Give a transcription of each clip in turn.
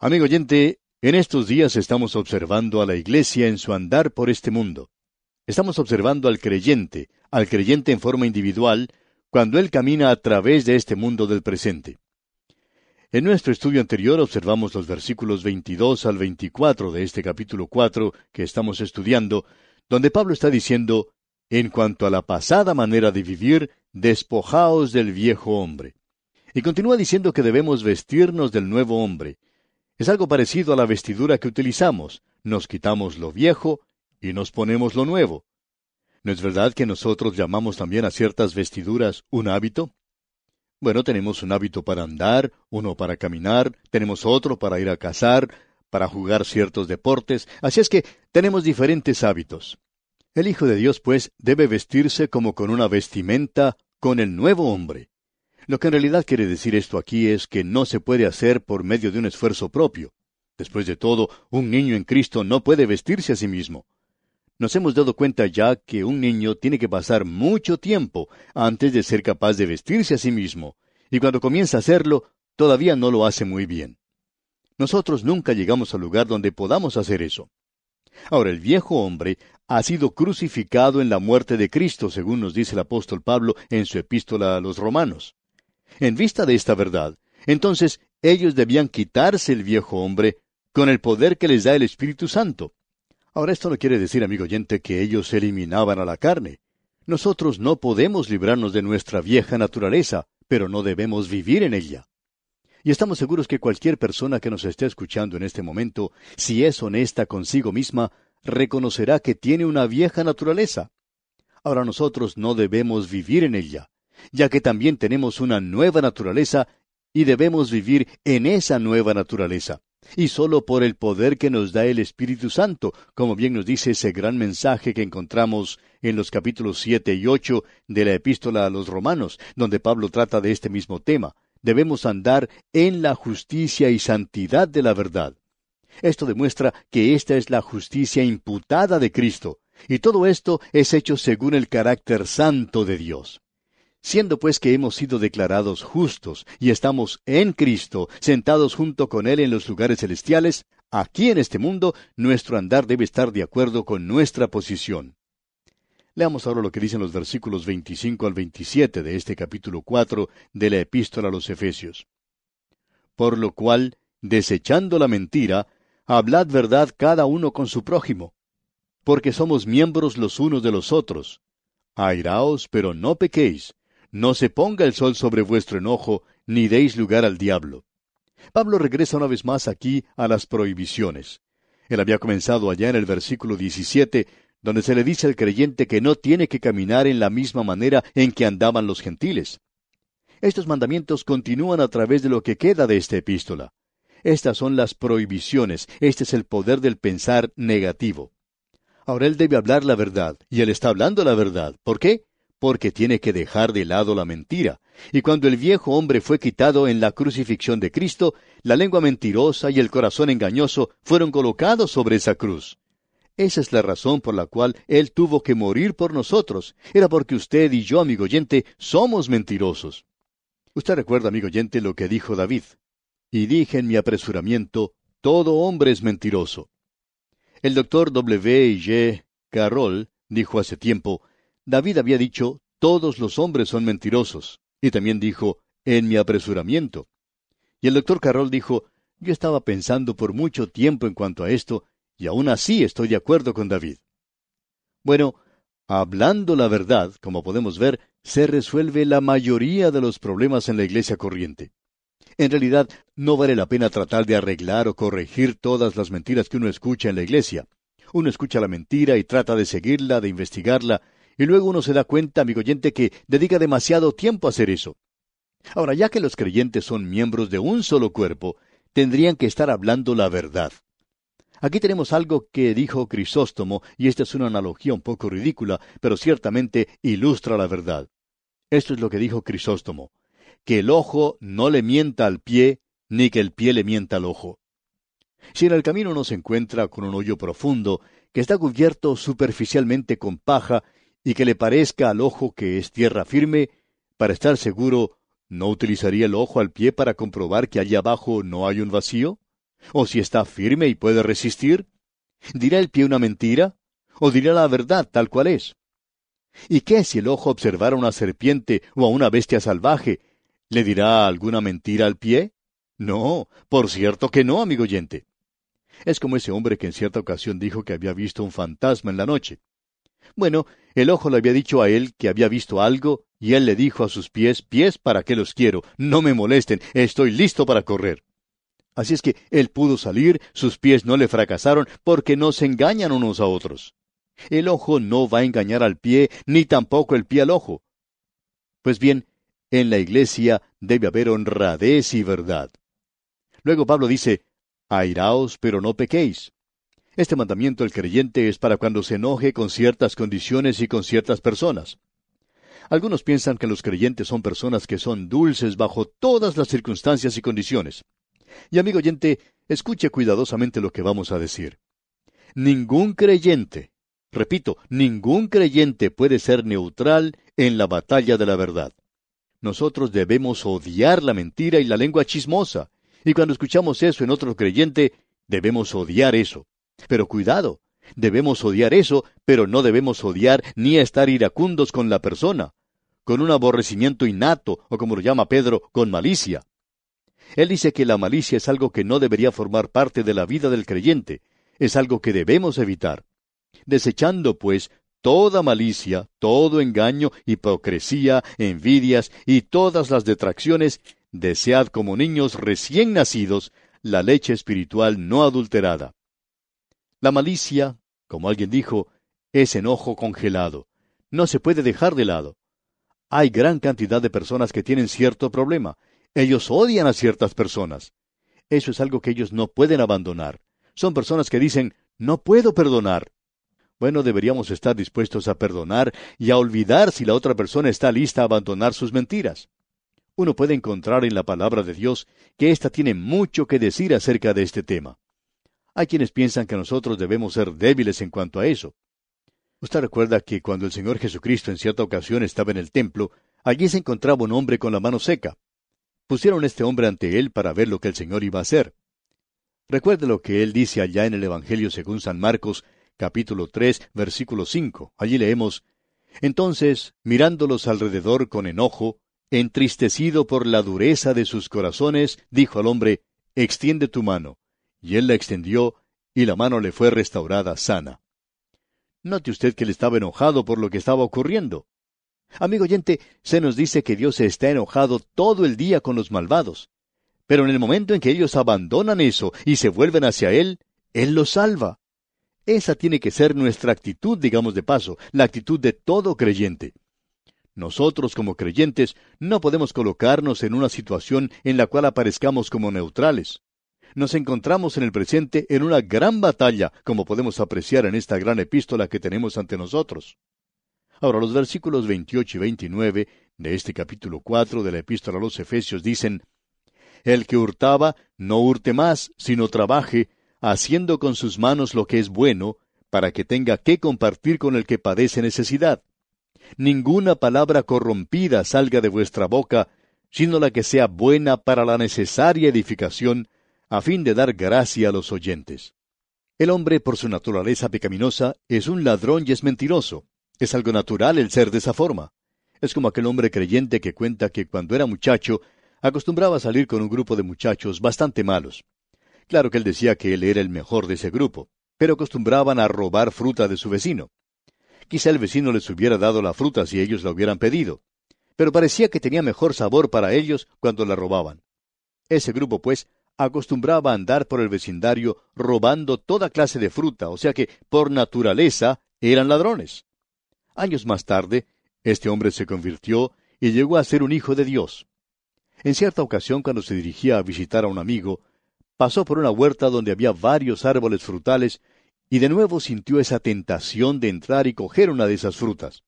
Amigo oyente, en estos días estamos observando a la Iglesia en su andar por este mundo. Estamos observando al creyente, al creyente en forma individual, cuando él camina a través de este mundo del presente. En nuestro estudio anterior observamos los versículos 22 al 24 de este capítulo 4 que estamos estudiando, donde Pablo está diciendo, en cuanto a la pasada manera de vivir, despojaos del viejo hombre. Y continúa diciendo que debemos vestirnos del nuevo hombre, es algo parecido a la vestidura que utilizamos. Nos quitamos lo viejo y nos ponemos lo nuevo. ¿No es verdad que nosotros llamamos también a ciertas vestiduras un hábito? Bueno, tenemos un hábito para andar, uno para caminar, tenemos otro para ir a cazar, para jugar ciertos deportes, así es que tenemos diferentes hábitos. El Hijo de Dios, pues, debe vestirse como con una vestimenta con el nuevo hombre. Lo que en realidad quiere decir esto aquí es que no se puede hacer por medio de un esfuerzo propio. Después de todo, un niño en Cristo no puede vestirse a sí mismo. Nos hemos dado cuenta ya que un niño tiene que pasar mucho tiempo antes de ser capaz de vestirse a sí mismo, y cuando comienza a hacerlo, todavía no lo hace muy bien. Nosotros nunca llegamos al lugar donde podamos hacer eso. Ahora, el viejo hombre ha sido crucificado en la muerte de Cristo, según nos dice el apóstol Pablo en su epístola a los romanos. En vista de esta verdad, entonces ellos debían quitarse el viejo hombre con el poder que les da el Espíritu Santo. Ahora esto no quiere decir, amigo oyente, que ellos eliminaban a la carne. Nosotros no podemos librarnos de nuestra vieja naturaleza, pero no debemos vivir en ella. Y estamos seguros que cualquier persona que nos esté escuchando en este momento, si es honesta consigo misma, reconocerá que tiene una vieja naturaleza. Ahora nosotros no debemos vivir en ella ya que también tenemos una nueva naturaleza y debemos vivir en esa nueva naturaleza. Y solo por el poder que nos da el Espíritu Santo, como bien nos dice ese gran mensaje que encontramos en los capítulos siete y ocho de la epístola a los romanos, donde Pablo trata de este mismo tema. Debemos andar en la justicia y santidad de la verdad. Esto demuestra que esta es la justicia imputada de Cristo, y todo esto es hecho según el carácter santo de Dios. Siendo pues que hemos sido declarados justos y estamos en Cristo, sentados junto con Él en los lugares celestiales, aquí en este mundo nuestro andar debe estar de acuerdo con nuestra posición. Leamos ahora lo que dicen los versículos 25 al 27 de este capítulo 4 de la epístola a los Efesios. Por lo cual, desechando la mentira, hablad verdad cada uno con su prójimo, porque somos miembros los unos de los otros. Airaos, pero no pequéis no se ponga el sol sobre vuestro enojo, ni deis lugar al diablo. Pablo regresa una vez más aquí a las prohibiciones. Él había comenzado allá en el versículo 17, donde se le dice al creyente que no tiene que caminar en la misma manera en que andaban los gentiles. Estos mandamientos continúan a través de lo que queda de esta epístola. Estas son las prohibiciones, este es el poder del pensar negativo. Ahora él debe hablar la verdad, y él está hablando la verdad. ¿Por qué? Porque tiene que dejar de lado la mentira. Y cuando el viejo hombre fue quitado en la crucifixión de Cristo, la lengua mentirosa y el corazón engañoso fueron colocados sobre esa cruz. Esa es la razón por la cual Él tuvo que morir por nosotros. Era porque usted y yo, amigo oyente, somos mentirosos. Usted recuerda, amigo oyente, lo que dijo David. Y dije en mi apresuramiento, todo hombre es mentiroso. El doctor W. J. Carroll dijo hace tiempo, David había dicho, todos los hombres son mentirosos, y también dijo, en mi apresuramiento. Y el doctor Carroll dijo, yo estaba pensando por mucho tiempo en cuanto a esto, y aún así estoy de acuerdo con David. Bueno, hablando la verdad, como podemos ver, se resuelve la mayoría de los problemas en la iglesia corriente. En realidad, no vale la pena tratar de arreglar o corregir todas las mentiras que uno escucha en la iglesia. Uno escucha la mentira y trata de seguirla, de investigarla, y luego uno se da cuenta, amigo oyente, que dedica demasiado tiempo a hacer eso. Ahora, ya que los creyentes son miembros de un solo cuerpo, tendrían que estar hablando la verdad. Aquí tenemos algo que dijo Crisóstomo, y esta es una analogía un poco ridícula, pero ciertamente ilustra la verdad. Esto es lo que dijo Crisóstomo, que el ojo no le mienta al pie, ni que el pie le mienta al ojo. Si en el camino uno se encuentra con un hoyo profundo, que está cubierto superficialmente con paja y que le parezca al ojo que es tierra firme, para estar seguro, ¿no utilizaría el ojo al pie para comprobar que allá abajo no hay un vacío? ¿O si está firme y puede resistir? ¿Dirá el pie una mentira? ¿O dirá la verdad tal cual es? ¿Y qué si el ojo observara una serpiente o a una bestia salvaje? ¿Le dirá alguna mentira al pie? No, por cierto que no, amigo oyente. Es como ese hombre que en cierta ocasión dijo que había visto un fantasma en la noche. Bueno, el ojo le había dicho a él que había visto algo, y él le dijo a sus pies, pies, ¿para qué los quiero? No me molesten, estoy listo para correr. Así es que él pudo salir, sus pies no le fracasaron, porque no se engañan unos a otros. El ojo no va a engañar al pie, ni tampoco el pie al ojo. Pues bien, en la iglesia debe haber honradez y verdad. Luego Pablo dice, airaos, pero no pequéis. Este mandamiento del creyente es para cuando se enoje con ciertas condiciones y con ciertas personas. Algunos piensan que los creyentes son personas que son dulces bajo todas las circunstancias y condiciones. Y amigo oyente, escuche cuidadosamente lo que vamos a decir. Ningún creyente, repito, ningún creyente puede ser neutral en la batalla de la verdad. Nosotros debemos odiar la mentira y la lengua chismosa, y cuando escuchamos eso en otro creyente, debemos odiar eso. Pero cuidado, debemos odiar eso, pero no debemos odiar ni estar iracundos con la persona, con un aborrecimiento innato, o como lo llama Pedro, con malicia. Él dice que la malicia es algo que no debería formar parte de la vida del creyente, es algo que debemos evitar. Desechando, pues, toda malicia, todo engaño, hipocresía, envidias y todas las detracciones, desead como niños recién nacidos la leche espiritual no adulterada. La malicia, como alguien dijo, es enojo congelado. No se puede dejar de lado. Hay gran cantidad de personas que tienen cierto problema. Ellos odian a ciertas personas. Eso es algo que ellos no pueden abandonar. Son personas que dicen, no puedo perdonar. Bueno, deberíamos estar dispuestos a perdonar y a olvidar si la otra persona está lista a abandonar sus mentiras. Uno puede encontrar en la palabra de Dios que ésta tiene mucho que decir acerca de este tema. Hay quienes piensan que nosotros debemos ser débiles en cuanto a eso. Usted recuerda que cuando el Señor Jesucristo en cierta ocasión estaba en el templo, allí se encontraba un hombre con la mano seca. Pusieron este hombre ante él para ver lo que el Señor iba a hacer. Recuerde lo que él dice allá en el Evangelio según San Marcos, capítulo 3, versículo 5. Allí leemos, Entonces, mirándolos alrededor con enojo, entristecido por la dureza de sus corazones, dijo al hombre, Extiende tu mano. Y él la extendió, y la mano le fue restaurada sana. Note usted que él estaba enojado por lo que estaba ocurriendo. Amigo oyente, se nos dice que Dios está enojado todo el día con los malvados. Pero en el momento en que ellos abandonan eso y se vuelven hacia Él, Él los salva. Esa tiene que ser nuestra actitud, digamos de paso, la actitud de todo creyente. Nosotros como creyentes no podemos colocarnos en una situación en la cual aparezcamos como neutrales nos encontramos en el presente en una gran batalla, como podemos apreciar en esta gran epístola que tenemos ante nosotros. Ahora, los versículos 28 y 29 de este capítulo 4 de la epístola a los Efesios dicen, El que hurtaba, no hurte más, sino trabaje, haciendo con sus manos lo que es bueno, para que tenga que compartir con el que padece necesidad. Ninguna palabra corrompida salga de vuestra boca, sino la que sea buena para la necesaria edificación, a fin de dar gracia a los oyentes. El hombre, por su naturaleza pecaminosa, es un ladrón y es mentiroso. Es algo natural el ser de esa forma. Es como aquel hombre creyente que cuenta que cuando era muchacho acostumbraba a salir con un grupo de muchachos bastante malos. Claro que él decía que él era el mejor de ese grupo, pero acostumbraban a robar fruta de su vecino. Quizá el vecino les hubiera dado la fruta si ellos la hubieran pedido, pero parecía que tenía mejor sabor para ellos cuando la robaban. Ese grupo, pues, acostumbraba a andar por el vecindario robando toda clase de fruta, o sea que, por naturaleza, eran ladrones. Años más tarde, este hombre se convirtió y llegó a ser un hijo de Dios. En cierta ocasión, cuando se dirigía a visitar a un amigo, pasó por una huerta donde había varios árboles frutales y de nuevo sintió esa tentación de entrar y coger una de esas frutas.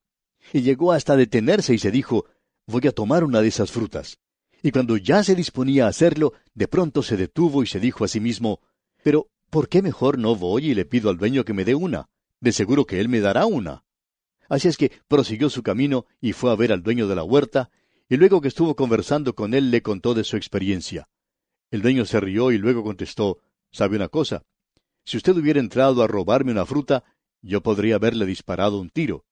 Y llegó hasta detenerse y se dijo, voy a tomar una de esas frutas y cuando ya se disponía a hacerlo, de pronto se detuvo y se dijo a sí mismo, Pero, ¿por qué mejor no voy y le pido al dueño que me dé una? De seguro que él me dará una. Así es que prosiguió su camino y fue a ver al dueño de la huerta, y luego que estuvo conversando con él le contó de su experiencia. El dueño se rió y luego contestó, ¿Sabe una cosa? Si usted hubiera entrado a robarme una fruta, yo podría haberle disparado un tiro.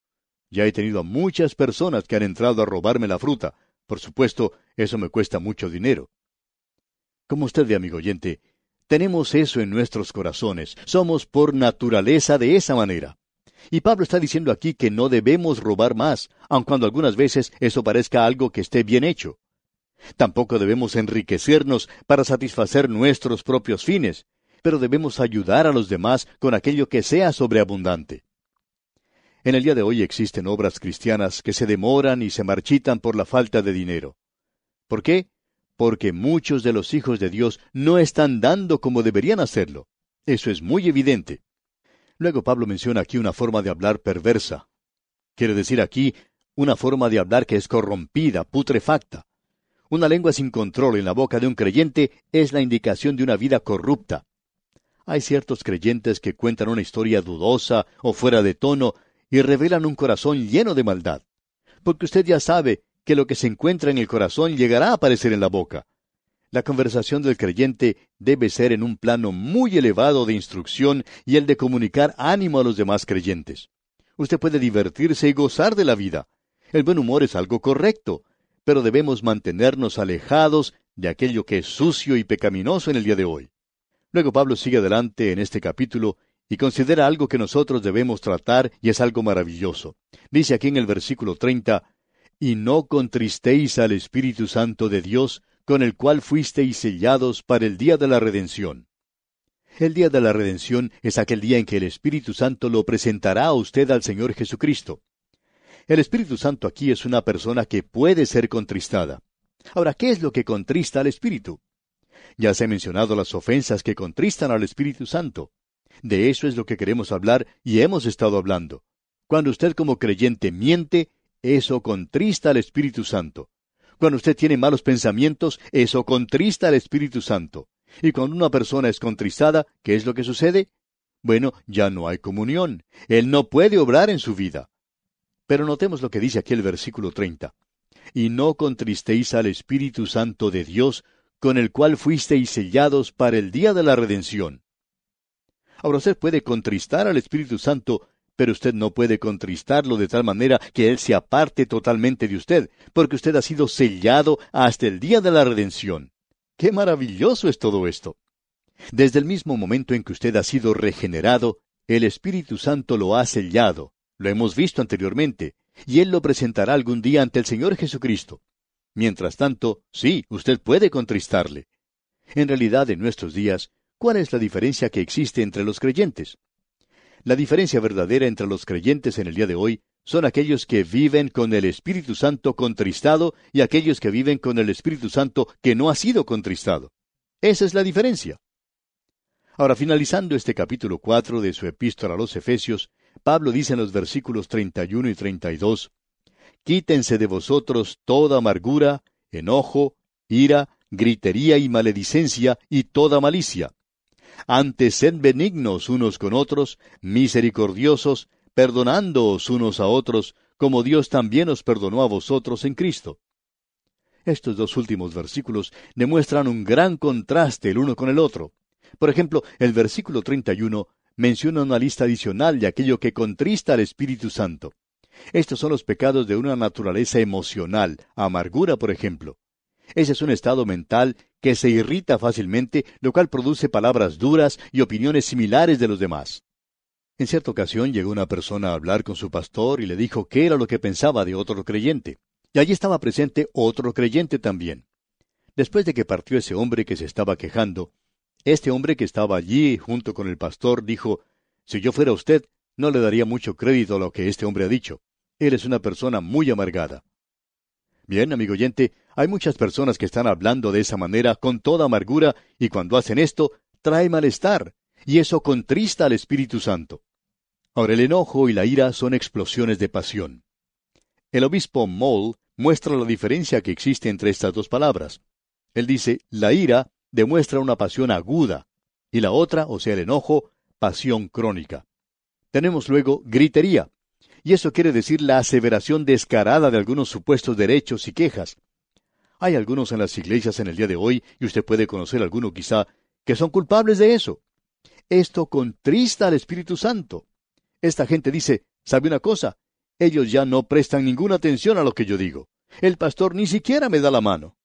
Ya he tenido a muchas personas que han entrado a robarme la fruta. Por supuesto, eso me cuesta mucho dinero. Como usted ve, amigo oyente, tenemos eso en nuestros corazones. Somos por naturaleza de esa manera. Y Pablo está diciendo aquí que no debemos robar más, aun cuando algunas veces eso parezca algo que esté bien hecho. Tampoco debemos enriquecernos para satisfacer nuestros propios fines, pero debemos ayudar a los demás con aquello que sea sobreabundante. En el día de hoy existen obras cristianas que se demoran y se marchitan por la falta de dinero. ¿Por qué? Porque muchos de los hijos de Dios no están dando como deberían hacerlo. Eso es muy evidente. Luego Pablo menciona aquí una forma de hablar perversa. Quiere decir aquí una forma de hablar que es corrompida, putrefacta. Una lengua sin control en la boca de un creyente es la indicación de una vida corrupta. Hay ciertos creyentes que cuentan una historia dudosa o fuera de tono y revelan un corazón lleno de maldad. Porque usted ya sabe que lo que se encuentra en el corazón llegará a aparecer en la boca. La conversación del creyente debe ser en un plano muy elevado de instrucción y el de comunicar ánimo a los demás creyentes. Usted puede divertirse y gozar de la vida. El buen humor es algo correcto, pero debemos mantenernos alejados de aquello que es sucio y pecaminoso en el día de hoy. Luego Pablo sigue adelante en este capítulo y considera algo que nosotros debemos tratar y es algo maravilloso. Dice aquí en el versículo 30, y no contristéis al Espíritu Santo de Dios, con el cual fuisteis sellados para el día de la redención. El día de la redención es aquel día en que el Espíritu Santo lo presentará a usted al Señor Jesucristo. El Espíritu Santo aquí es una persona que puede ser contristada. Ahora, ¿qué es lo que contrista al Espíritu? Ya se han mencionado las ofensas que contristan al Espíritu Santo. De eso es lo que queremos hablar y hemos estado hablando. Cuando usted como creyente miente, eso contrista al Espíritu Santo. Cuando usted tiene malos pensamientos, eso contrista al Espíritu Santo. Y cuando una persona es contristada, ¿qué es lo que sucede? Bueno, ya no hay comunión. Él no puede obrar en su vida. Pero notemos lo que dice aquí el versículo 30. Y no contristéis al Espíritu Santo de Dios, con el cual fuisteis sellados para el día de la redención. Ahora usted puede contristar al Espíritu Santo, pero usted no puede contristarlo de tal manera que Él se aparte totalmente de usted, porque usted ha sido sellado hasta el día de la redención. ¡Qué maravilloso es todo esto! Desde el mismo momento en que usted ha sido regenerado, el Espíritu Santo lo ha sellado. Lo hemos visto anteriormente, y Él lo presentará algún día ante el Señor Jesucristo. Mientras tanto, sí, usted puede contristarle. En realidad, en nuestros días, ¿Cuál es la diferencia que existe entre los creyentes? La diferencia verdadera entre los creyentes en el día de hoy son aquellos que viven con el Espíritu Santo contristado y aquellos que viven con el Espíritu Santo que no ha sido contristado. Esa es la diferencia. Ahora, finalizando este capítulo 4 de su epístola a los Efesios, Pablo dice en los versículos 31 y 32, Quítense de vosotros toda amargura, enojo, ira, gritería y maledicencia y toda malicia antes sed benignos unos con otros, misericordiosos, perdonándoos unos a otros, como Dios también os perdonó a vosotros en Cristo. Estos dos últimos versículos demuestran un gran contraste el uno con el otro. Por ejemplo, el versículo 31 menciona una lista adicional de aquello que contrista al Espíritu Santo. Estos son los pecados de una naturaleza emocional, amargura, por ejemplo. Ese es un estado mental que se irrita fácilmente, lo cual produce palabras duras y opiniones similares de los demás. En cierta ocasión llegó una persona a hablar con su pastor y le dijo qué era lo que pensaba de otro creyente. Y allí estaba presente otro creyente también. Después de que partió ese hombre que se estaba quejando, este hombre que estaba allí junto con el pastor dijo, Si yo fuera usted, no le daría mucho crédito a lo que este hombre ha dicho. Él es una persona muy amargada. Bien, amigo oyente, hay muchas personas que están hablando de esa manera con toda amargura y cuando hacen esto trae malestar y eso contrista al Espíritu Santo. Ahora el enojo y la ira son explosiones de pasión. El obispo Moll muestra la diferencia que existe entre estas dos palabras. Él dice, la ira demuestra una pasión aguda y la otra, o sea, el enojo, pasión crónica. Tenemos luego gritería, y eso quiere decir la aseveración descarada de algunos supuestos derechos y quejas. Hay algunos en las iglesias en el día de hoy, y usted puede conocer alguno quizá, que son culpables de eso. Esto contrista al Espíritu Santo. Esta gente dice, ¿sabe una cosa? Ellos ya no prestan ninguna atención a lo que yo digo. El pastor ni siquiera me da la mano.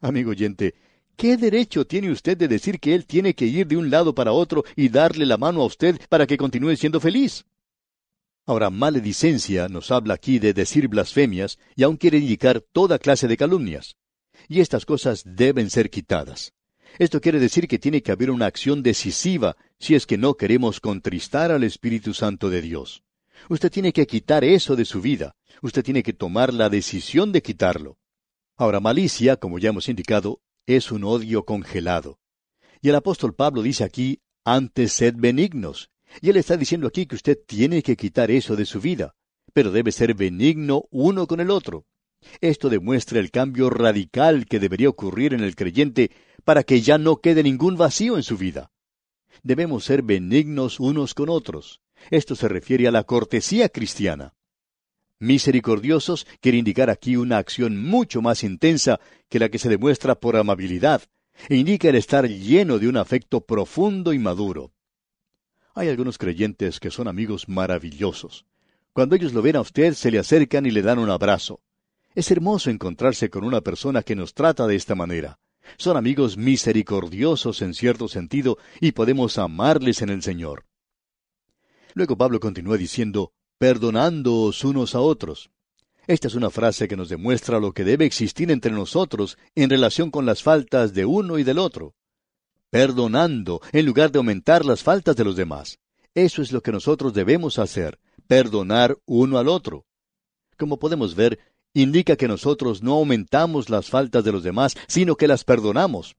Amigo oyente, ¿qué derecho tiene usted de decir que él tiene que ir de un lado para otro y darle la mano a usted para que continúe siendo feliz? Ahora, maledicencia nos habla aquí de decir blasfemias y aún quiere indicar toda clase de calumnias. Y estas cosas deben ser quitadas. Esto quiere decir que tiene que haber una acción decisiva si es que no queremos contristar al Espíritu Santo de Dios. Usted tiene que quitar eso de su vida. Usted tiene que tomar la decisión de quitarlo. Ahora, malicia, como ya hemos indicado, es un odio congelado. Y el apóstol Pablo dice aquí, antes sed benignos. Y él está diciendo aquí que usted tiene que quitar eso de su vida, pero debe ser benigno uno con el otro. Esto demuestra el cambio radical que debería ocurrir en el creyente para que ya no quede ningún vacío en su vida. Debemos ser benignos unos con otros. Esto se refiere a la cortesía cristiana. Misericordiosos quiere indicar aquí una acción mucho más intensa que la que se demuestra por amabilidad, e indica el estar lleno de un afecto profundo y maduro. Hay algunos creyentes que son amigos maravillosos. Cuando ellos lo ven a usted, se le acercan y le dan un abrazo. Es hermoso encontrarse con una persona que nos trata de esta manera. Son amigos misericordiosos en cierto sentido y podemos amarles en el Señor. Luego Pablo continúa diciendo, perdonándoos unos a otros. Esta es una frase que nos demuestra lo que debe existir entre nosotros en relación con las faltas de uno y del otro. Perdonando en lugar de aumentar las faltas de los demás. Eso es lo que nosotros debemos hacer, perdonar uno al otro. Como podemos ver, indica que nosotros no aumentamos las faltas de los demás, sino que las perdonamos.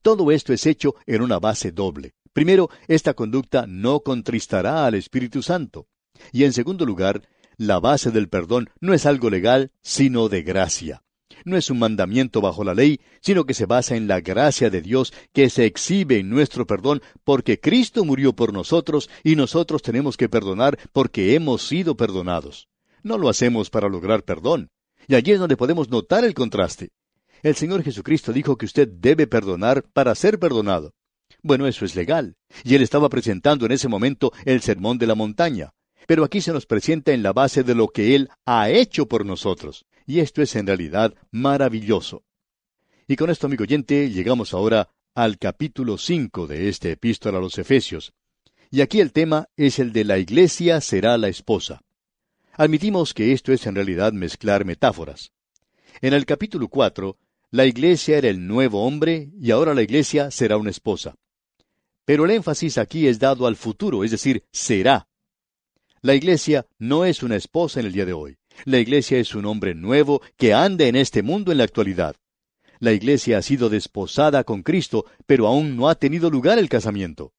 Todo esto es hecho en una base doble. Primero, esta conducta no contristará al Espíritu Santo. Y en segundo lugar, la base del perdón no es algo legal, sino de gracia. No es un mandamiento bajo la ley, sino que se basa en la gracia de Dios que se exhibe en nuestro perdón porque Cristo murió por nosotros y nosotros tenemos que perdonar porque hemos sido perdonados. No lo hacemos para lograr perdón. Y allí es donde podemos notar el contraste. El Señor Jesucristo dijo que usted debe perdonar para ser perdonado. Bueno, eso es legal. Y él estaba presentando en ese momento el sermón de la montaña. Pero aquí se nos presenta en la base de lo que Él ha hecho por nosotros. Y esto es en realidad maravilloso. Y con esto, amigo oyente, llegamos ahora al capítulo 5 de este epístola a los Efesios. Y aquí el tema es el de la iglesia será la esposa. Admitimos que esto es en realidad mezclar metáforas. En el capítulo 4, la iglesia era el nuevo hombre y ahora la iglesia será una esposa. Pero el énfasis aquí es dado al futuro, es decir, será. La iglesia no es una esposa en el día de hoy. La iglesia es un hombre nuevo que anda en este mundo en la actualidad. La iglesia ha sido desposada con Cristo, pero aún no ha tenido lugar el casamiento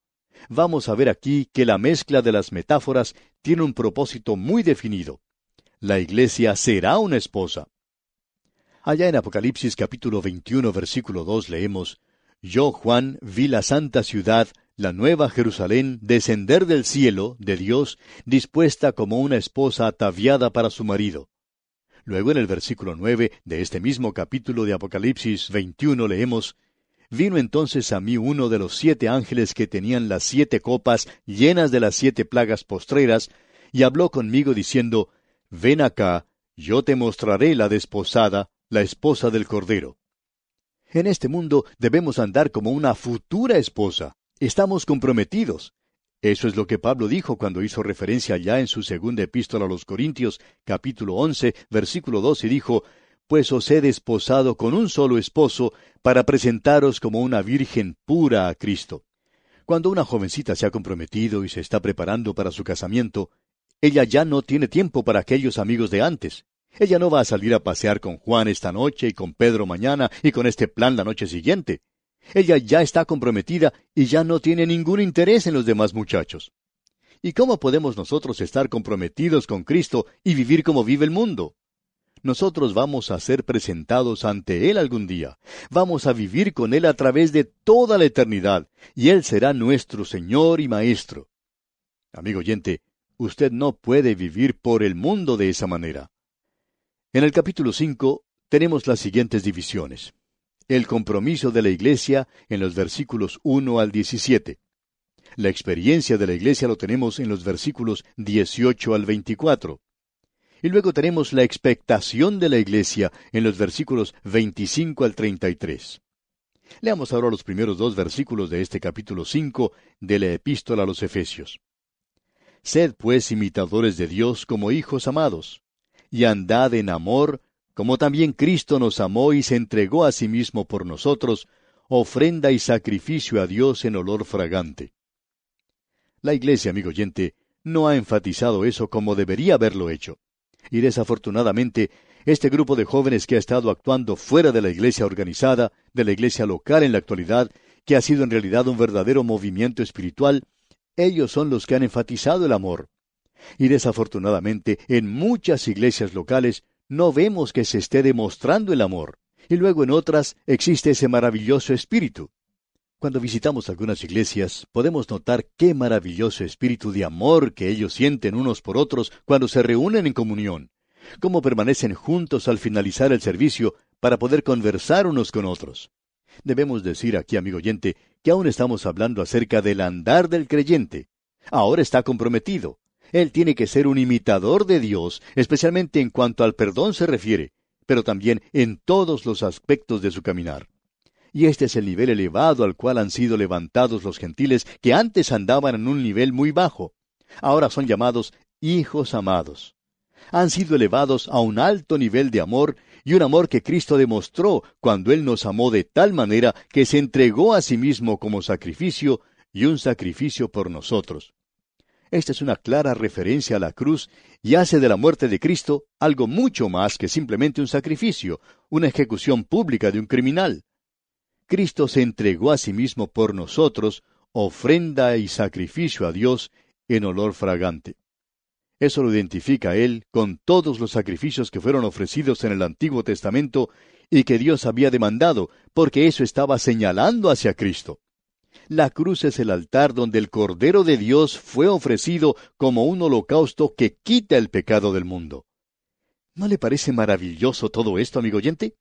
vamos a ver aquí que la mezcla de las metáforas tiene un propósito muy definido. La iglesia será una esposa. Allá en Apocalipsis capítulo 21 versículo 2 leemos, Yo, Juan, vi la santa ciudad, la nueva Jerusalén, descender del cielo, de Dios, dispuesta como una esposa ataviada para su marido. Luego en el versículo 9 de este mismo capítulo de Apocalipsis 21 leemos, Vino entonces a mí uno de los siete ángeles que tenían las siete copas llenas de las siete plagas postreras, y habló conmigo diciendo, Ven acá, yo te mostraré la desposada, la esposa del Cordero. En este mundo debemos andar como una futura esposa. Estamos comprometidos. Eso es lo que Pablo dijo cuando hizo referencia ya en su segunda epístola a los Corintios, capítulo once, versículo dos, y dijo, pues os he desposado con un solo esposo para presentaros como una virgen pura a Cristo. Cuando una jovencita se ha comprometido y se está preparando para su casamiento, ella ya no tiene tiempo para aquellos amigos de antes. Ella no va a salir a pasear con Juan esta noche y con Pedro mañana y con este plan la noche siguiente. Ella ya está comprometida y ya no tiene ningún interés en los demás muchachos. ¿Y cómo podemos nosotros estar comprometidos con Cristo y vivir como vive el mundo? nosotros vamos a ser presentados ante Él algún día. Vamos a vivir con Él a través de toda la eternidad, y Él será nuestro Señor y Maestro. Amigo oyente, usted no puede vivir por el mundo de esa manera. En el capítulo 5 tenemos las siguientes divisiones. El compromiso de la iglesia en los versículos 1 al 17. La experiencia de la iglesia lo tenemos en los versículos 18 al 24. Y luego tenemos la expectación de la iglesia en los versículos 25 al 33. Leamos ahora los primeros dos versículos de este capítulo 5 de la epístola a los Efesios. Sed pues imitadores de Dios como hijos amados, y andad en amor, como también Cristo nos amó y se entregó a sí mismo por nosotros, ofrenda y sacrificio a Dios en olor fragante. La Iglesia, amigo oyente, no ha enfatizado eso como debería haberlo hecho. Y desafortunadamente, este grupo de jóvenes que ha estado actuando fuera de la iglesia organizada, de la iglesia local en la actualidad, que ha sido en realidad un verdadero movimiento espiritual, ellos son los que han enfatizado el amor. Y desafortunadamente, en muchas iglesias locales no vemos que se esté demostrando el amor, y luego en otras existe ese maravilloso espíritu. Cuando visitamos algunas iglesias, podemos notar qué maravilloso espíritu de amor que ellos sienten unos por otros cuando se reúnen en comunión, cómo permanecen juntos al finalizar el servicio para poder conversar unos con otros. Debemos decir aquí, amigo oyente, que aún estamos hablando acerca del andar del creyente. Ahora está comprometido. Él tiene que ser un imitador de Dios, especialmente en cuanto al perdón se refiere, pero también en todos los aspectos de su caminar. Y este es el nivel elevado al cual han sido levantados los gentiles que antes andaban en un nivel muy bajo. Ahora son llamados hijos amados. Han sido elevados a un alto nivel de amor y un amor que Cristo demostró cuando Él nos amó de tal manera que se entregó a sí mismo como sacrificio y un sacrificio por nosotros. Esta es una clara referencia a la cruz y hace de la muerte de Cristo algo mucho más que simplemente un sacrificio, una ejecución pública de un criminal. Cristo se entregó a sí mismo por nosotros, ofrenda y sacrificio a Dios en olor fragante. Eso lo identifica Él con todos los sacrificios que fueron ofrecidos en el Antiguo Testamento y que Dios había demandado, porque eso estaba señalando hacia Cristo. La cruz es el altar donde el Cordero de Dios fue ofrecido como un holocausto que quita el pecado del mundo. ¿No le parece maravilloso todo esto, amigo oyente?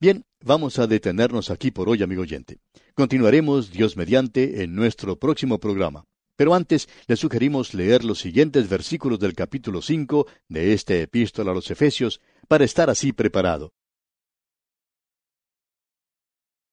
Bien, vamos a detenernos aquí por hoy, amigo oyente. Continuaremos, Dios mediante, en nuestro próximo programa. Pero antes le sugerimos leer los siguientes versículos del capítulo 5 de esta epístola a los Efesios para estar así preparado.